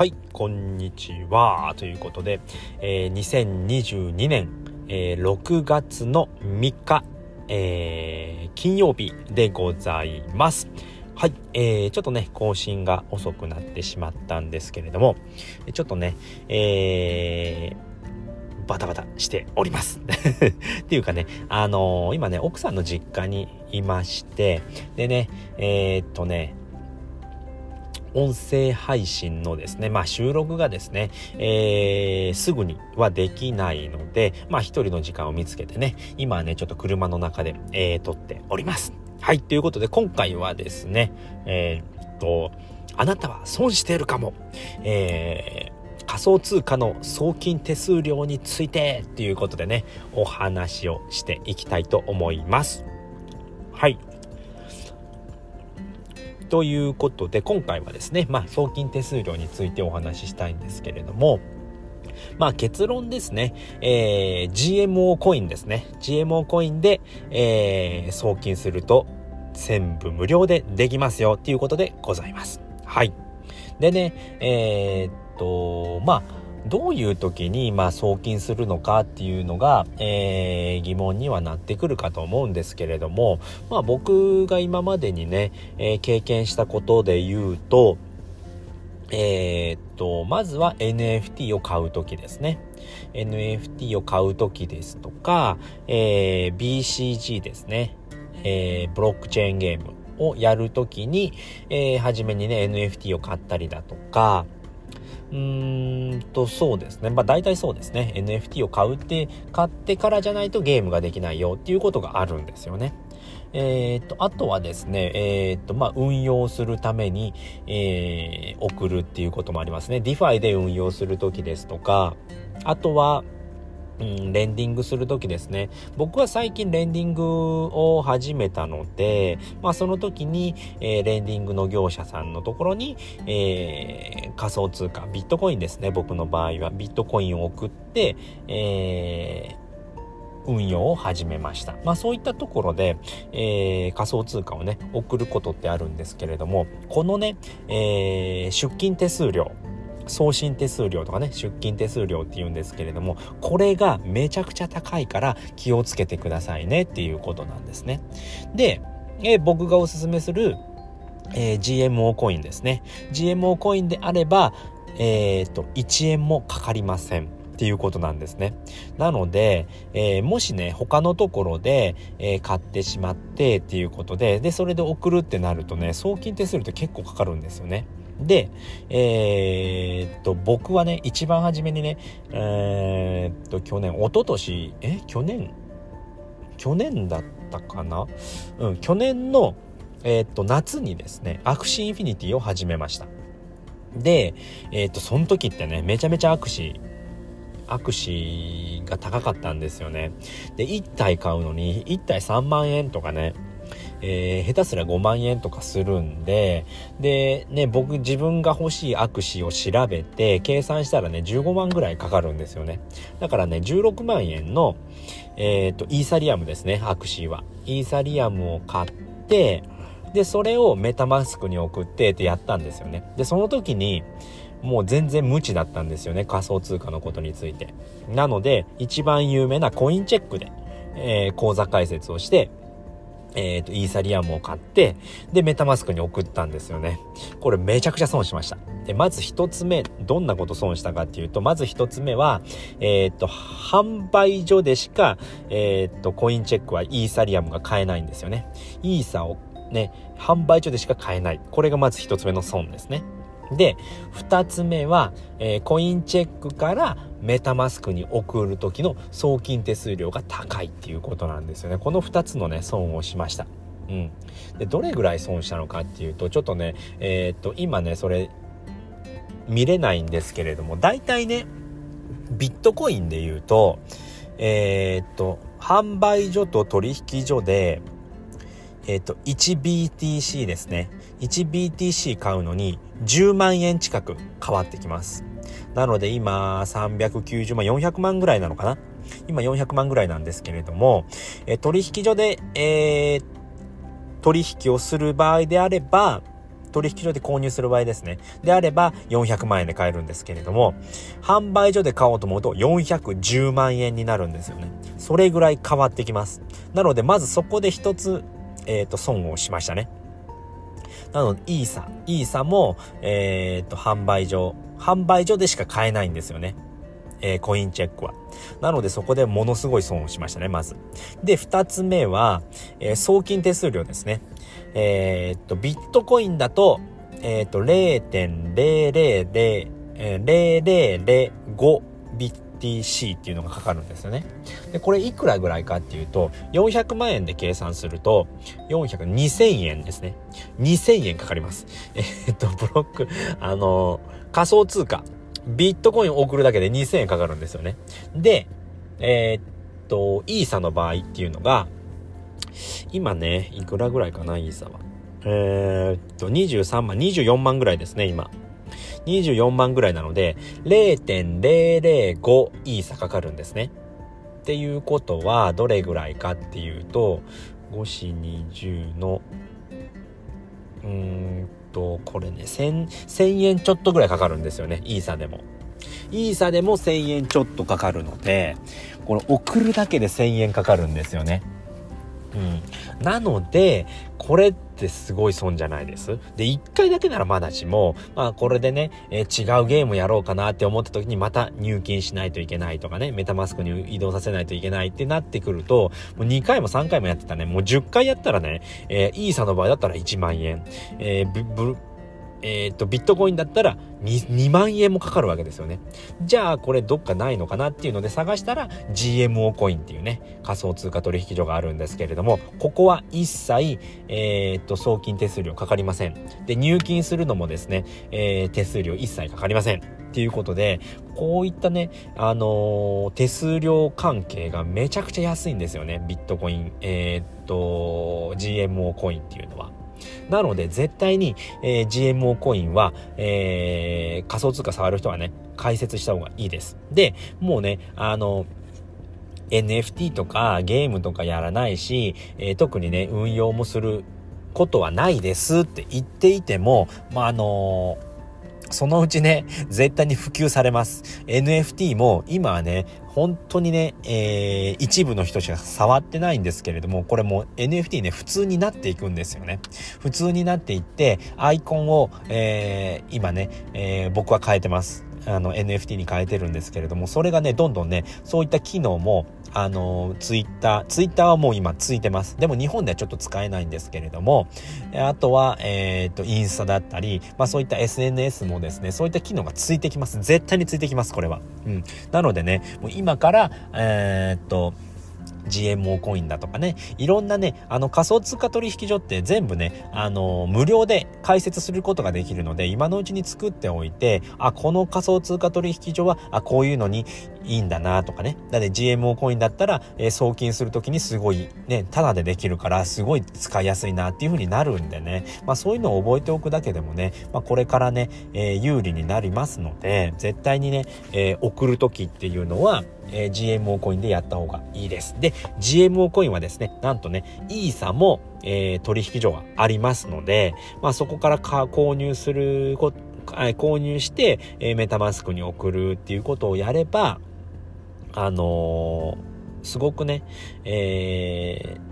はい、こんにちは。ということで、えー、2022年、えー、6月の3日、えー、金曜日でございます。はい、えー、ちょっとね、更新が遅くなってしまったんですけれども、ちょっとね、えー、バタバタしております。っていうかね、あのー、今ね、奥さんの実家にいまして、でね、えー、っとね、音声配信のですね、まあ収録がですね、えー、すぐにはできないので、まあ一人の時間を見つけてね、今はね、ちょっと車の中で、えー、撮っております。はい、ということで今回はですね、えー、っと、あなたは損しているかも。えー、仮想通貨の送金手数料についてっていうことでね、お話をしていきたいと思います。はい。ということで、今回はですね、まあ、送金手数料についてお話ししたいんですけれども、まあ結論ですね、えー、GMO コインですね。GMO コインで、えー、送金すると全部無料でできますよっていうことでございます。はい。でね、えー、っと、まあ、どういう時に、まあ、送金するのかっていうのが、えー、疑問にはなってくるかと思うんですけれども、まあ、僕が今までにね、えー、経験したことで言うと、えー、っと、まずは NFT を買う時ですね。NFT を買う時ですとか、えー、BCG ですね。えー、ブロックチェーンゲームをやるときに、えー、初めにね、NFT を買ったりだとか、うーんと、そうですね。まあ大体そうですね。NFT を買うって、買ってからじゃないとゲームができないよっていうことがあるんですよね。えー、っと、あとはですね、えー、っと、まあ、運用するために、えー、送るっていうこともありますね。DeFi で運用するときですとか、あとは、うん、レンディングするときですね。僕は最近レンディングを始めたので、まあその時に、えー、レンディングの業者さんのところに、えー、仮想通貨、ビットコインですね。僕の場合はビットコインを送って、えー運用を始めました。まあそういったところで、えー、仮想通貨をね、送ることってあるんですけれども、このね、えー、出金手数料、送信手数料とかね、出金手数料って言うんですけれども、これがめちゃくちゃ高いから気をつけてくださいねっていうことなんですね。で、え僕がおすすめする、えー、GMO コインですね。GMO コインであれば、えっ、と、1円もかかりません。っていうことなんですね。なので、えー、もしね、他のところで、えー、買ってしまってっていうことで、で、それで送るってなるとね、送金手数料って結構かかるんですよね。で、えー、っと、僕はね、一番初めにね、えー、っと、去年、一昨年え、去年去年だったかな？うん、去年の、えー、っと、夏にですね、アクシーインフィニティを始めました。で、えっと、その時ってね、めちゃめちゃアクシー、アクシーが高かったんですよね。で、1体買うのに、1体3万円とかね、えー、下手すりゃ5万円とかするんで、で、ね、僕自分が欲しいアクシーを調べて、計算したらね、15万ぐらいかかるんですよね。だからね、16万円の、えっ、ー、と、イーサリアムですね、アクシーは。イーサリアムを買って、で、それをメタマスクに送ってってやったんですよね。で、その時に、もう全然無知だったんですよね、仮想通貨のことについて。なので、一番有名なコインチェックで、えー、口座開設をして、えっ、ー、と、イーサリアムを買って、で、メタマスクに送ったんですよね。これめちゃくちゃ損しました。で、まず一つ目、どんなこと損したかっていうと、まず一つ目は、えっ、ー、と、販売所でしか、えっ、ー、と、コインチェックはイーサリアムが買えないんですよね。イーサをね、販売所でしか買えない。これがまず一つ目の損ですね。で、二つ目は、えー、コインチェックからメタマスクに送る時の送金手数料が高いっていうことなんですよね。この二つのね、損をしました。うん。で、どれぐらい損したのかっていうと、ちょっとね、えー、っと、今ね、それ、見れないんですけれども、大体ね、ビットコインで言うと、えー、っと、販売所と取引所で、えっ、と、1BTC ですね。1BTC 買うのに10万円近く変わってきます。なので今390万、400万ぐらいなのかな？今400万ぐらいなんですけれども、え取引所で、えー、取引をする場合であれば、取引所で購入する場合ですね。であれば400万円で買えるんですけれども、販売所で買おうと思うと410万円になるんですよね。それぐらい変わってきます。なので、まずそこで一つ、えっ、ー、と、損をしましたね。なので、イーサ、イーサも、えー、っと、販売所、販売所でしか買えないんですよね。えー、コインチェックは。なのでそこでものすごい損をしましたね、まず。で、二つ目は、えー、送金手数料ですね。えー、っと、ビットコインだと、えっと、0.000、えー、0 0 0 5 ETC っていうのがかかるんですよね。で、これいくらぐらいかっていうと、400万円で計算すると、400、2000円ですね。2000円かかります。えー、っと、ブロック、あのー、仮想通貨、ビットコインを送るだけで2000円かかるんですよね。で、えー、っと、イーサの場合っていうのが、今ね、いくらぐらいかな、イーサは。えっと、23万、24万ぐらいですね、今。24万ぐらいなので、0.005イーサかかるんですね。っていうことは、どれぐらいかっていうと、5四20の、うーんと、これね、1000、1000円ちょっとぐらいかかるんですよね、イーサでも。イーサでも1000円ちょっとかかるので、これ送るだけで1000円かかるんですよね。うん。なので、これってすごい損じゃないです。で、一回だけならまだしも、まあこれでね、えー、違うゲームやろうかなって思った時にまた入金しないといけないとかね、メタマスクに移動させないといけないってなってくると、もう2回も3回もやってたね、もう10回やったらね、えー、イーサの場合だったら1万円、えー、ブ、ブ、えっ、と、ビットコインだったら 2, 2万円もかかるわけですよね。じゃあ、これどっかないのかなっていうので探したら GMO コインっていうね、仮想通貨取引所があるんですけれども、ここは一切、えっ、と、送金手数料かかりません。で、入金するのもですね、えー、手数料一切かかりません。っていうことで、こういったね、あのー、手数料関係がめちゃくちゃ安いんですよね。ビットコイン、えっと、GMO コインっていうのは。なので絶対に、えー、GMO コインは、えー、仮想通貨触る人はね、解説した方がいいです。で、もうね、あの、NFT とかゲームとかやらないし、えー、特にね、運用もすることはないですって言っていても、まあ、あのーそのうちね、絶対に普及されます。NFT も今はね、本当にね、えー、一部の人しか触ってないんですけれども、これも NFT ね、普通になっていくんですよね。普通になっていって、アイコンを、えー、今ね、えー、僕は変えてます。あの NFT に変えてるんですけれども、それがね、どんどんね、そういった機能も、あの、ツイッター、ツイッターはもう今ついてます。でも日本ではちょっと使えないんですけれども、あとは、えっ、と、インスタだったり、まあそういった SNS もですね、そういった機能がついてきます。絶対についてきます、これは。うん。なのでね、もう今から、えっと、GMO コインだとかね、いろんなね、あの仮想通貨取引所って全部ね、あの、無料で開設することができるので、今のうちに作っておいて、あ、この仮想通貨取引所は、あ、こういうのにいいんだなとかね。だって GMO コインだったら、えー、送金するときにすごいね、タダでできるから、すごい使いやすいなっていう風になるんでね。まあそういうのを覚えておくだけでもね、まあこれからね、えー、有利になりますので、絶対にね、えー、送るときっていうのは、えー、GMO コインでやった方がいいです。で、GMO コインはですね、なんとね、イーサも、えー、取引所がありますので、まあそこから購入すること、購入して、えー、メタマスクに送るっていうことをやれば、あのー、すごくね、えー、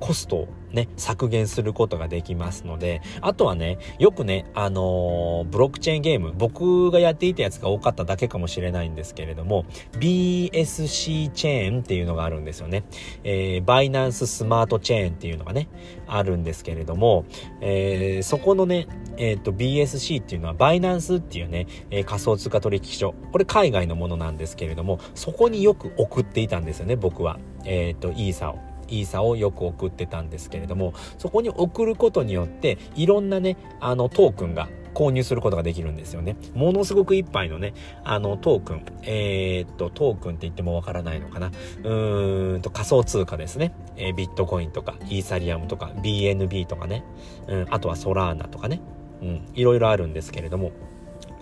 コストをね、削減することができますので、あとはね、よくね、あのー、ブロックチェーンゲーム、僕がやっていたやつが多かっただけかもしれないんですけれども、BSC チェーンっていうのがあるんですよね。えー、バイナンススマートチェーンっていうのがね、あるんですけれども、えー、そこのね、えっ、ー、と、BSC っていうのは、バイナンスっていうね、えー、仮想通貨取引所。これ海外のものなんですけれども、そこによく送っていたんですよね、僕は。えっ、と、イーサを。イーサをよく送ってたんですけれども、そこに送ることによって、いろんなね、あの、トークンが購入することができるんですよね。ものすごくいっぱいのね、あの、トークン。えー、っと、トークンって言ってもわからないのかな。うーんと、仮想通貨ですね。えー、ビットコインとか、イーサリアムとか、BNB とかね。うん、あとはソラーナとかね。うん、いろいろあるんですけれども、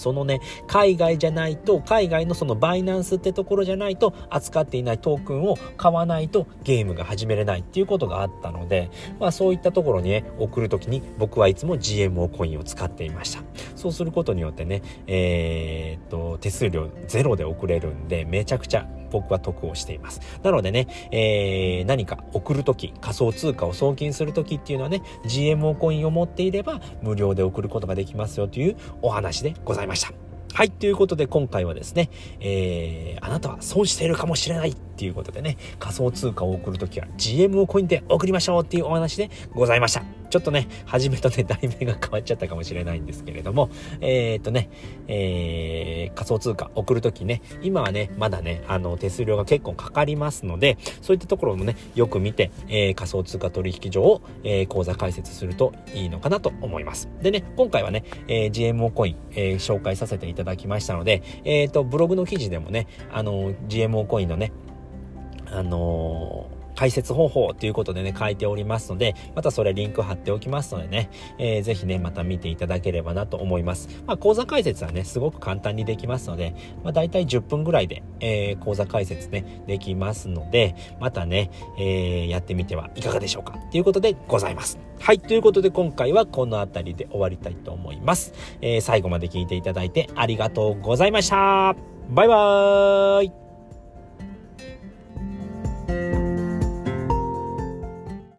そのね、海外じゃないと、海外のそのバイナンスってところじゃないと、扱っていないトークンを買わないとゲームが始めれないっていうことがあったので、まあそういったところにね、送るときに僕はいつも GMO コインを使っていました。そうすることによってね、えー、っと、手数料ゼロで送れるんで、めちゃくちゃ僕は得をしています。なのでね、えー、何か送るとき、仮想通貨を送金するときっていうのはね、GMO コインを持っていれば無料で送ることができますよというお話でございました。はい、ということで今回はですね、えー、あなたは損しているかもしれないっていうことでね、仮想通貨を送るときは GMO コインで送りましょうっていうお話でございました。ちょっとね、初めとね、題名が変わっちゃったかもしれないんですけれども、えー、っとね、えー、仮想通貨送るときね、今はね、まだね、あの、手数料が結構かかりますので、そういったところもね、よく見て、えー、仮想通貨取引所を、えー、口座開設するといいのかなと思います。でね、今回はね、えー、GMO コイン、えー、紹介させていただきましたので、えー、っと、ブログの記事でもね、あの、GMO コインのね、あのー解説方法ということでね、書いておりますので、またそれリンク貼っておきますのでね、えー、ぜひね、また見ていただければなと思います。まあ、講座解説はね、すごく簡単にできますので、まあ、大体10分ぐらいで、えー、講座解説ね、できますので、またね、えー、やってみてはいかがでしょうかということでございます。はい、ということで今回はこの辺りで終わりたいと思います。えー、最後まで聞いていただいてありがとうございました。バイバーイ